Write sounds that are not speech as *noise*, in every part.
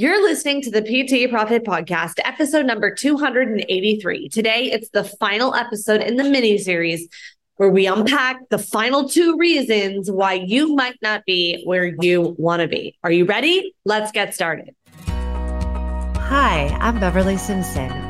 You're listening to the PT Profit Podcast, episode number 283. Today, it's the final episode in the mini series where we unpack the final two reasons why you might not be where you want to be. Are you ready? Let's get started. Hi, I'm Beverly Simpson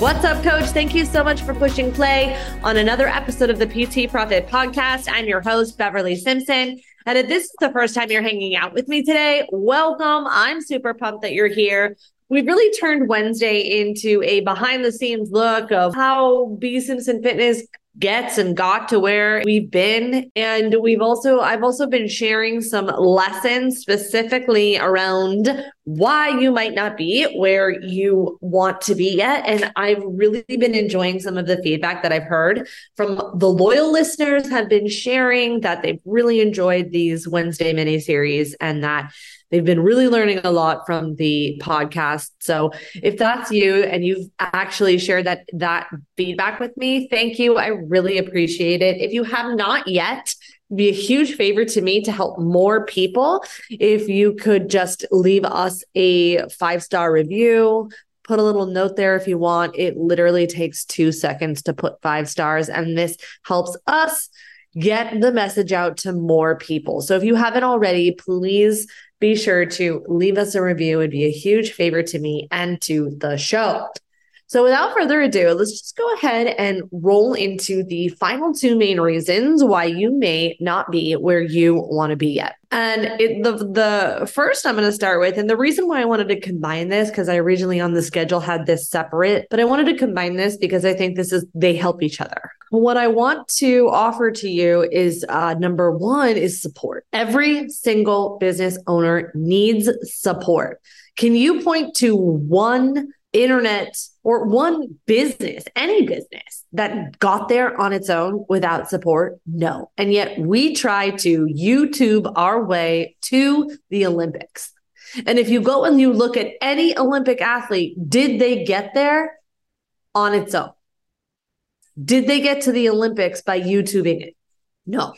What's up, coach? Thank you so much for pushing play on another episode of the PT Profit Podcast. I'm your host, Beverly Simpson. And if this is the first time you're hanging out with me today, welcome. I'm super pumped that you're here. We've really turned Wednesday into a behind the scenes look of how B Simpson Fitness gets and got to where we've been. And we've also, I've also been sharing some lessons specifically around why you might not be where you want to be yet. And I've really been enjoying some of the feedback that I've heard from the loyal listeners have been sharing that they've really enjoyed these Wednesday mini series and that They've been really learning a lot from the podcast. So if that's you and you've actually shared that that feedback with me, thank you. I really appreciate it. If you have not yet, be a huge favor to me to help more people if you could just leave us a five star review put a little note there if you want it literally takes 2 seconds to put 5 stars and this helps us get the message out to more people so if you haven't already please be sure to leave us a review. It'd be a huge favor to me and to the show. So, without further ado, let's just go ahead and roll into the final two main reasons why you may not be where you want to be yet. And it, the the first I'm going to start with, and the reason why I wanted to combine this because I originally on the schedule had this separate, but I wanted to combine this because I think this is they help each other. What I want to offer to you is uh, number one is support. Every single business owner needs support. Can you point to one internet or one business, any business that got there on its own without support? No. And yet we try to YouTube our way to the Olympics. And if you go and you look at any Olympic athlete, did they get there on its own? Did they get to the Olympics by YouTubing it? No.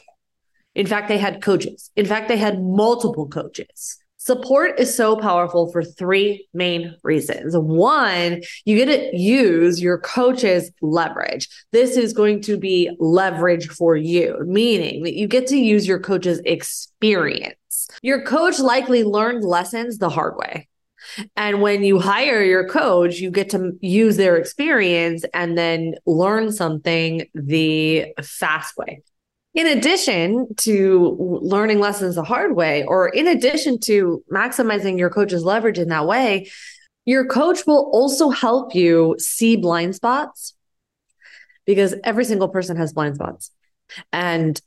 In fact, they had coaches. In fact, they had multiple coaches. Support is so powerful for three main reasons. One, you get to use your coach's leverage. This is going to be leverage for you, meaning that you get to use your coach's experience. Your coach likely learned lessons the hard way. And when you hire your coach, you get to use their experience and then learn something the fast way in addition to learning lessons the hard way, or in addition to maximizing your coach's leverage in that way, your coach will also help you see blind spots because every single person has blind spots. And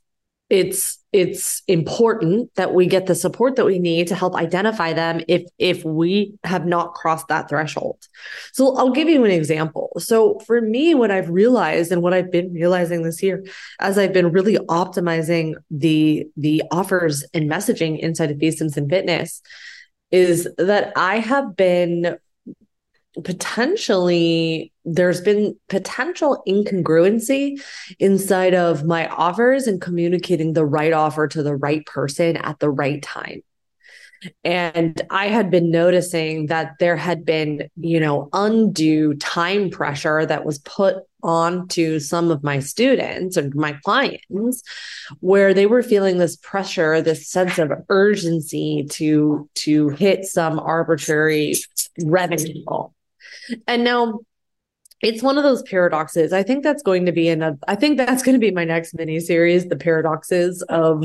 it's it's important that we get the support that we need to help identify them if if we have not crossed that threshold. So i'll give you an example. So for me what i've realized and what i've been realizing this year as i've been really optimizing the the offers and messaging inside of B and Fitness is that i have been potentially there's been potential incongruency inside of my offers and communicating the right offer to the right person at the right time. And i had been noticing that there had been you know undue time pressure that was put onto some of my students and my clients where they were feeling this pressure this sense of urgency to to hit some arbitrary revenue goal and now it's one of those paradoxes. I think that's going to be in a, I think that's going to be my next mini series, the paradoxes of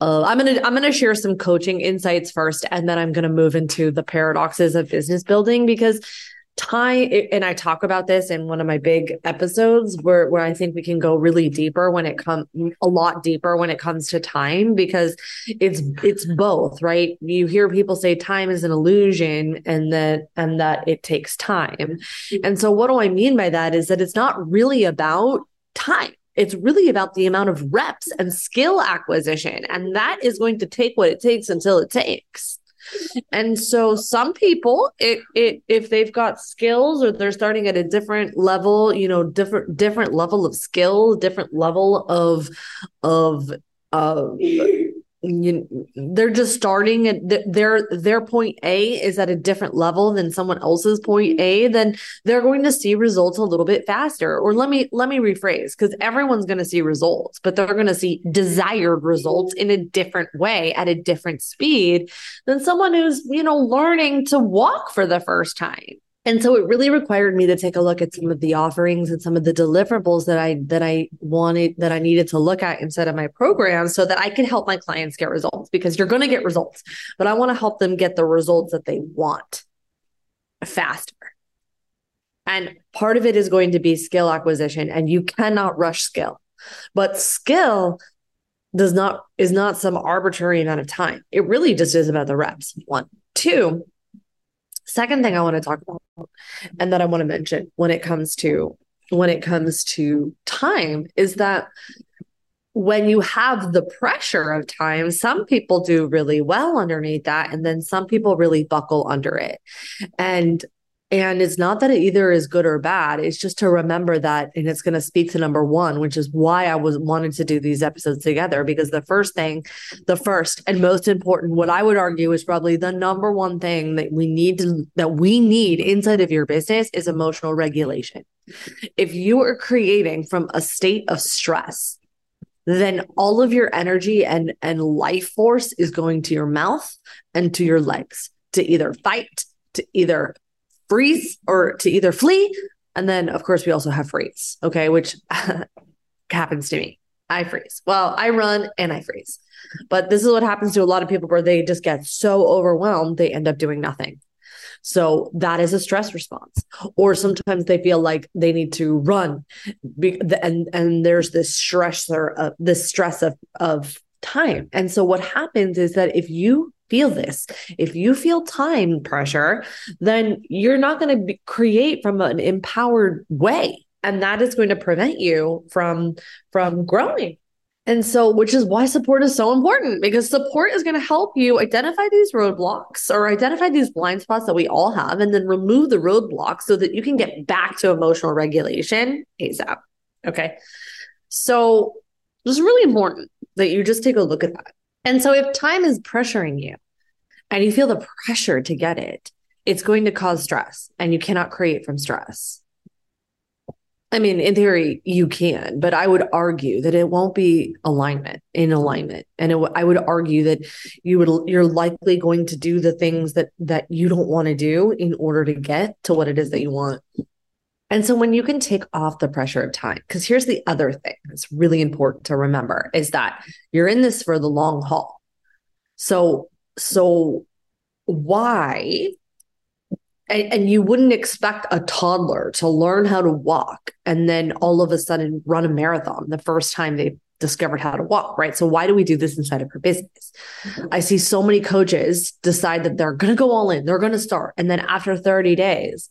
uh, I'm gonna I'm gonna share some coaching insights first, and then I'm gonna move into the paradoxes of business building because time and i talk about this in one of my big episodes where where i think we can go really deeper when it comes a lot deeper when it comes to time because it's it's both right? You hear people say time is an illusion and that and that it takes time. And so what do i mean by that is that it's not really about time. It's really about the amount of reps and skill acquisition. And that is going to take what it takes until it takes and so some people, it, it if they've got skills or they're starting at a different level, you know, different different level of skill, different level of of uh you, they're just starting at their their point A is at a different level than someone else's point A, mm-hmm. then they're going to see results a little bit faster. Or let me let me rephrase because everyone's going to see results, but they're going to see desired results in a different way at a different speed than someone who's you know learning to walk for the first time. And so it really required me to take a look at some of the offerings and some of the deliverables that I that I wanted that I needed to look at instead of my program so that I could help my clients get results because you're going to get results, but I want to help them get the results that they want faster. And part of it is going to be skill acquisition and you cannot rush skill. But skill does not is not some arbitrary amount of time. It really just is about the reps. One, two, Second thing I want to talk about and that I want to mention when it comes to when it comes to time is that when you have the pressure of time, some people do really well underneath that, and then some people really buckle under it. And and it's not that it either is good or bad. It's just to remember that, and it's going to speak to number one, which is why I was wanted to do these episodes together. Because the first thing, the first and most important, what I would argue is probably the number one thing that we need to that we need inside of your business is emotional regulation. If you are creating from a state of stress, then all of your energy and and life force is going to your mouth and to your legs to either fight to either freeze or to either flee. And then, of course, we also have freeze, okay, which *laughs* happens to me. I freeze. Well, I run and I freeze. But this is what happens to a lot of people where they just get so overwhelmed, they end up doing nothing. So that is a stress response. Or sometimes they feel like they need to run, and and there's this stressor this stress of of time. And so what happens is that if you feel this. If you feel time pressure, then you're not going to create from an empowered way. And that is going to prevent you from from growing. And so, which is why support is so important because support is going to help you identify these roadblocks or identify these blind spots that we all have and then remove the roadblocks so that you can get back to emotional regulation ASAP. Okay. So, it's really important that you just take a look at that. And so, if time is pressuring you and you feel the pressure to get it, it's going to cause stress and you cannot create from stress. I mean, in theory, you can, but I would argue that it won't be alignment in alignment, and it, I would argue that you would you're likely going to do the things that that you don't want to do in order to get to what it is that you want. And so, when you can take off the pressure of time, because here's the other thing that's really important to remember is that you're in this for the long haul. So, so why? And, and you wouldn't expect a toddler to learn how to walk and then all of a sudden run a marathon the first time they discovered how to walk, right? So why do we do this inside of her business? I see so many coaches decide that they're going to go all in, they're going to start. And then after 30 days,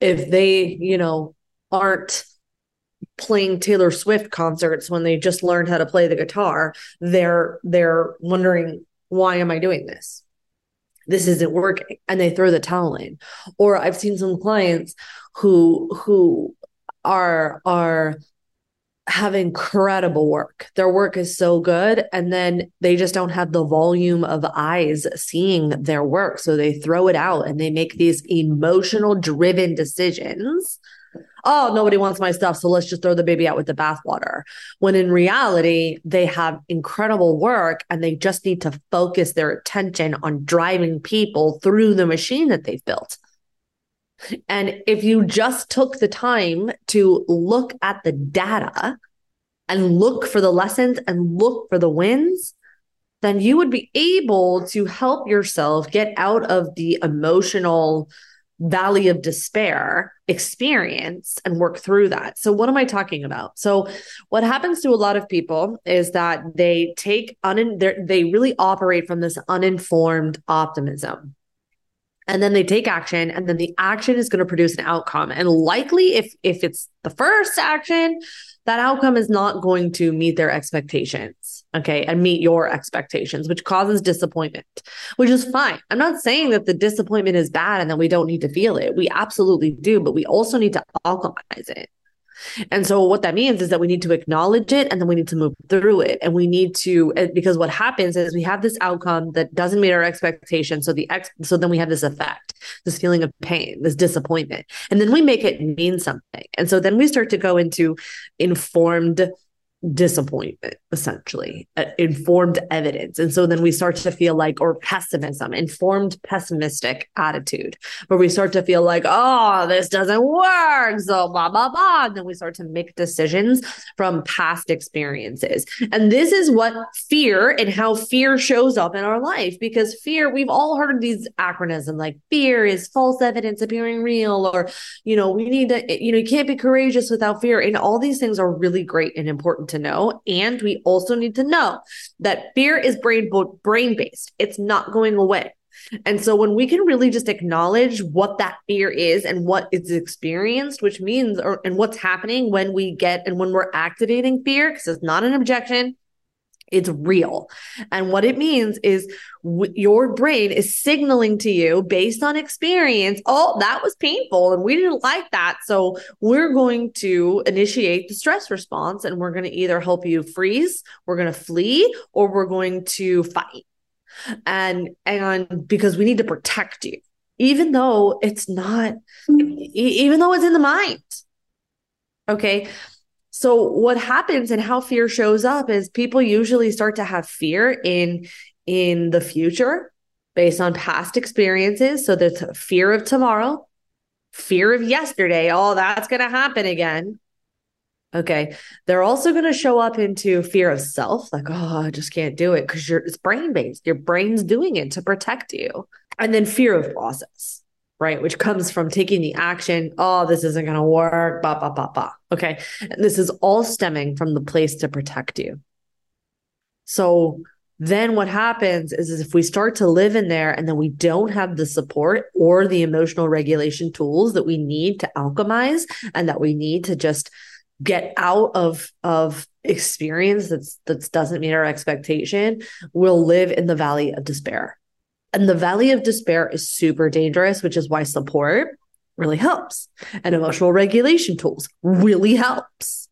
if they, you know, aren't playing Taylor Swift concerts when they just learned how to play the guitar, they're they're wondering why am I doing this? This isn't working and they throw the towel in. Or I've seen some clients who who are are have incredible work. Their work is so good. And then they just don't have the volume of eyes seeing their work. So they throw it out and they make these emotional driven decisions. Oh, nobody wants my stuff. So let's just throw the baby out with the bathwater. When in reality, they have incredible work and they just need to focus their attention on driving people through the machine that they've built. And if you just took the time to look at the data and look for the lessons and look for the wins, then you would be able to help yourself get out of the emotional valley of despair experience and work through that. So, what am I talking about? So, what happens to a lot of people is that they take un they really operate from this uninformed optimism. And then they take action, and then the action is going to produce an outcome. And likely, if if it's the first action, that outcome is not going to meet their expectations. Okay. And meet your expectations, which causes disappointment, which is fine. I'm not saying that the disappointment is bad and that we don't need to feel it. We absolutely do, but we also need to alchemize it. And so what that means is that we need to acknowledge it and then we need to move through it. And we need to eh, because what happens is we have this outcome that doesn't meet our expectations. So the ex so then we have this effect, this feeling of pain, this disappointment. And then we make it mean something. And so then we start to go into informed disappointment essentially uh, informed evidence. And so then we start to feel like or pessimism informed pessimistic attitude where we start to feel like oh this doesn't work. So blah blah blah. And then we start to make decisions from past experiences. And this is what fear and how fear shows up in our life because fear we've all heard these acronyms like fear is false evidence appearing real or you know we need to you know you can't be courageous without fear. And all these things are really great and important to know. And we also need to know that fear is brain brain based. It's not going away. And so when we can really just acknowledge what that fear is and what is experienced, which means or and what's happening when we get and when we're activating fear, because it's not an objection, it's real. And what it means is w- your brain is signaling to you based on experience, oh, that was painful and we didn't like that. So we're going to initiate the stress response and we're going to either help you freeze, we're going to flee, or we're going to fight. And and because we need to protect you, even though it's not, even though it's in the mind. Okay. So what happens and how fear shows up is people usually start to have fear in in the future based on past experiences. So there's fear of tomorrow, fear of yesterday. Oh, that's going to happen again. Okay. They're also going to show up into fear of self, like, oh, I just can't do it because you're it's brain based. Your brain's doing it to protect you. And then fear of process right? Which comes from taking the action. Oh, this isn't going to work. Ba, ba, ba, ba. Okay. And this is all stemming from the place to protect you. So then what happens is, is if we start to live in there and then we don't have the support or the emotional regulation tools that we need to alchemize and that we need to just get out of of experience that's that doesn't meet our expectation we'll live in the valley of despair and the valley of despair is super dangerous, which is why support really helps. And emotional regulation tools really helps.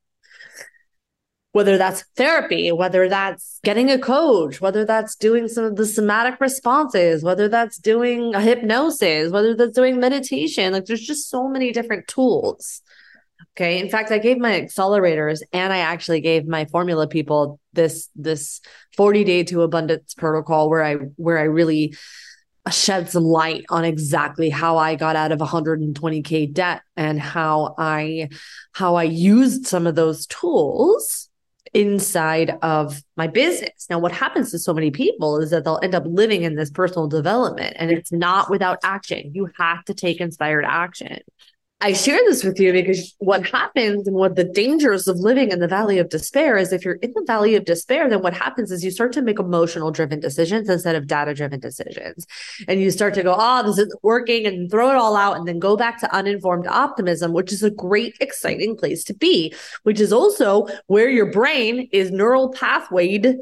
Whether that's therapy, whether that's getting a coach, whether that's doing some of the somatic responses, whether that's doing a hypnosis, whether that's doing meditation, like there's just so many different tools Okay. In fact, I gave my accelerators and I actually gave my formula people this this 40 day to abundance protocol where I where I really shed some light on exactly how I got out of 120k debt and how I how I used some of those tools inside of my business. Now what happens to so many people is that they'll end up living in this personal development and it's not without action. You have to take inspired action. I share this with you because what happens and what the dangers of living in the valley of despair is if you're in the valley of despair, then what happens is you start to make emotional driven decisions instead of data driven decisions. And you start to go, oh, this isn't working and throw it all out and then go back to uninformed optimism, which is a great, exciting place to be, which is also where your brain is neural pathwayed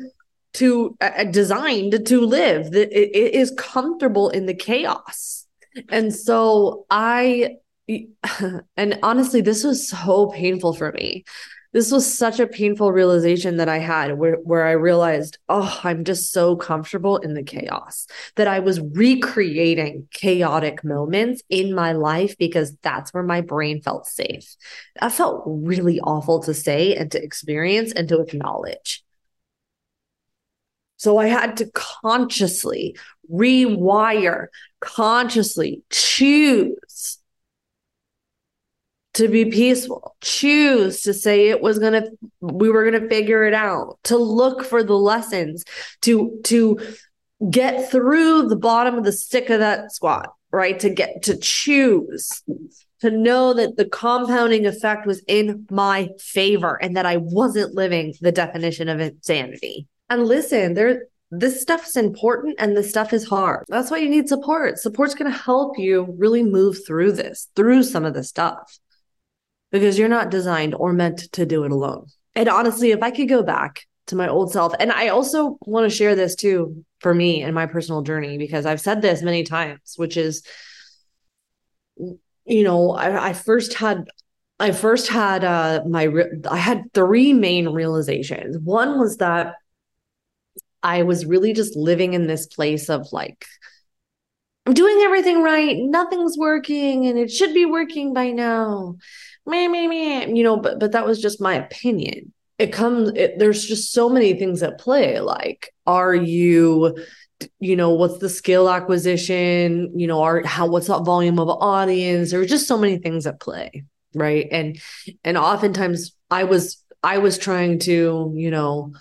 to uh, uh designed to live. It, it is comfortable in the chaos. And so I *laughs* and honestly, this was so painful for me. This was such a painful realization that I had where, where I realized, oh, I'm just so comfortable in the chaos that I was recreating chaotic moments in my life because that's where my brain felt safe. That felt really awful to say and to experience and to acknowledge. So I had to consciously rewire, consciously choose to be peaceful, choose to say it was going to, we were going to figure it out, to look for the lessons, to, to get through the bottom of the stick of that squat, right? To get to choose, to know that the compounding effect was in my favor and that I wasn't living the definition of insanity. And listen, there this stuff's important and this stuff is hard. That's why you need support. Support's going to help you really move through this, through some of the stuff, because you're not designed or meant to do it alone. And honestly, if I could go back to my old self, and I also want to share this too for me and my personal journey, because I've said this many times, which is, you know, I, I first had I first had uh my I had three main realizations. One was that I was really just living in this place of like, I'm doing everything right, nothing's working, and it should be working by now. Me, me, me. You know, but but that was just my opinion. It comes. It, there's just so many things at play. Like, are you you know what's the skill acquisition you know are how what's that volume of audience there are just so many things at play right and and oftentimes i was i was trying to you know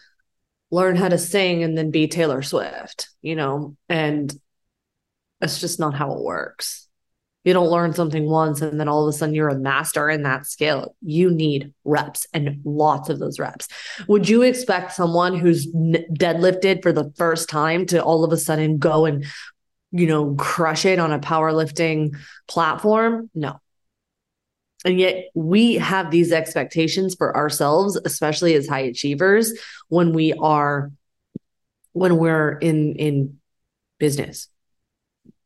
learn how to sing and then be Taylor Swift, you know, and it's just not how it works. You don't learn something once and then all of a sudden you're a master in that skill. You need reps and lots of those reps. Would you expect someone who's deadlifted for the first time to all of a sudden go and, you know, crush it on a powerlifting platform? No. And yet we have these expectations for ourselves, especially as high achievers, when we are when we're in in business.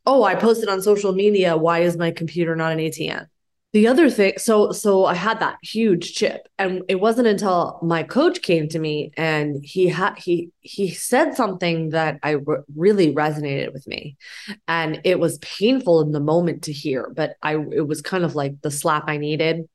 Oh, I posted on social media. Why is my computer not an ATM? the other thing so so i had that huge chip and it wasn't until my coach came to me and he had he he said something that i re- really resonated with me and it was painful in the moment to hear but i it was kind of like the slap i needed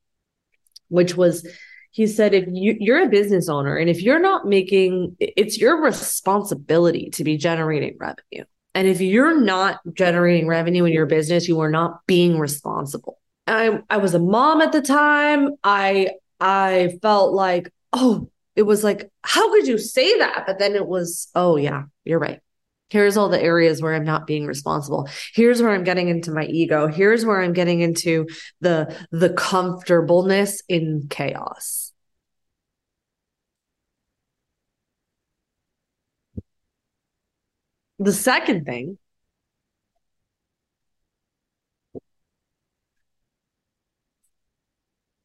which was he said if you, you're a business owner and if you're not making it's your responsibility to be generating revenue and if you're not generating revenue in your business you are not being responsible I I was a mom at the time. I I felt like, oh, it was like, how could you say that? But then it was, oh yeah, you're right. Here's all the areas where I'm not being responsible. Here's where I'm getting into my ego. Here's where I'm getting into the the comfortableness in chaos. The second thing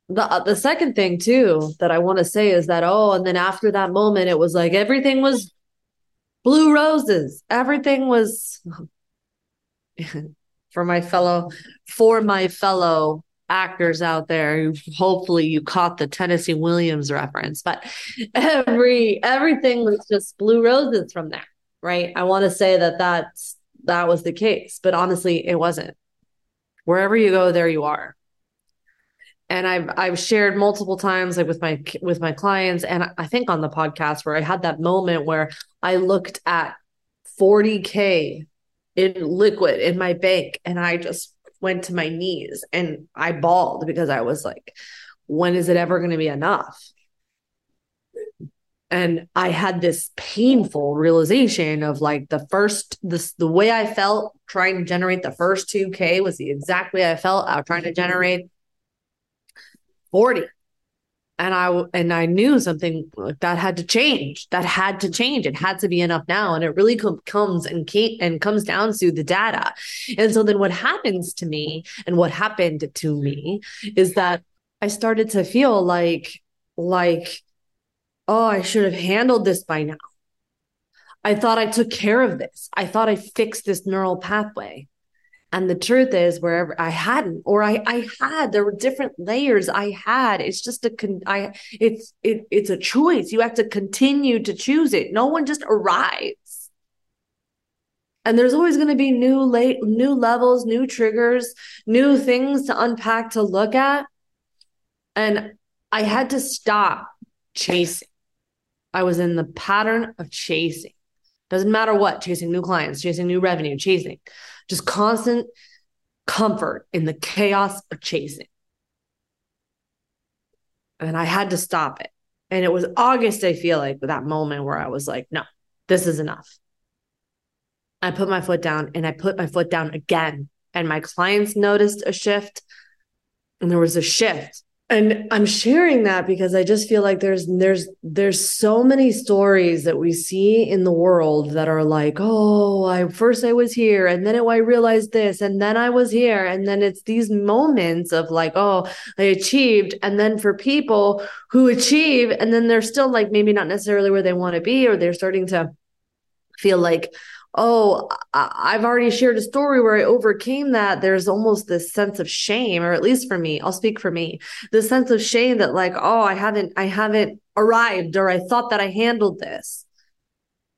the uh, the second thing too that I want to say is that oh, and then after that moment, it was like everything was blue roses. Everything was *laughs* for my fellow for my fellow actors out there. Hopefully, you caught the Tennessee Williams reference, but *laughs* every everything was just blue roses from there, right? I want to say that that's that was the case, but honestly, it wasn't. Wherever you go, there you are and I've I've shared multiple times like with my with my clients and I think on the podcast where I had that moment where I looked at 40k in liquid in my bank and I just went to my knees and I bawled because I was like when is it ever going to be enough and I had this painful realization of like the first this the way I felt trying to generate the first 2k was the exact way I felt out trying to generate 40 and i and i knew something like that had to change that had to change. It had to be enough now. And it really com- comes and came, and comes down to the data. And so then what happens to me and what happened to me is that i started to feel like like oh i should have handled this by now i thought i took care of this i thought i fixed this neural pathway and the truth is, wherever I hadn't, or I I had, there were different layers I had. It's just a con. I it's it it's a choice. You have to continue to choose it. No one just arrives. And there's always going to be new late new levels, new triggers, new things to unpack to look at. And I had to stop chasing. I was in the pattern of chasing. Doesn't matter what, chasing new clients, chasing new revenue, chasing just constant comfort in the chaos of chasing. And I had to stop it. And it was August, I feel like, that moment where I was like, no, this is enough. I put my foot down and I put my foot down again and my clients noticed a shift and there was a shift and i'm sharing that because i just feel like there's there's there's so many stories that we see in the world that are like oh i first i was here and then i realized this and then i was here. And then it's these moments of like oh i achieved and then for people who achieve and then they're still like maybe not necessarily where they want to be or they're starting to feel like oh, I've already shared a story where I overcame that, there's almost this sense of shame, or at least for me, I'll speak for me, the sense of shame that like, oh, I haven't, I haven't arrived, or I thought that I handled this.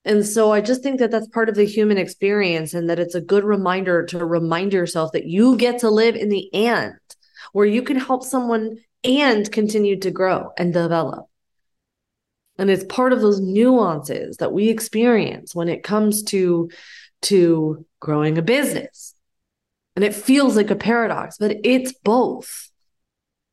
And so I just think that that's part of the human experience and that it's a good reminder to remind yourself that you get to live in the and where you can help someone and continue to grow and develop. And it's part of those nuances that we experience when it comes to, to growing a business. And it feels like a paradox, but it's both.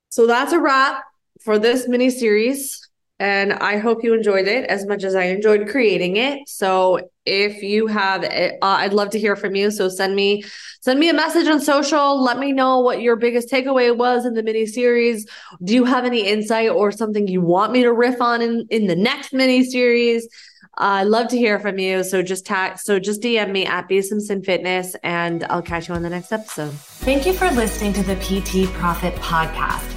So that's a wrap for this mini series. And I hope you enjoyed it as much as I enjoyed creating it. So if you have, uh, I'd love to hear from you. So send me send me a message on social. Let me know what your biggest takeaway was in the mini series. Do you have any insight or something you want me to riff on in in the next mini series? I'd love to hear from you. So just tag, so just DM me at B Simpson Fitness, and I'll catch you on the next episode. Thank you for listening to the PT Profit Podcast.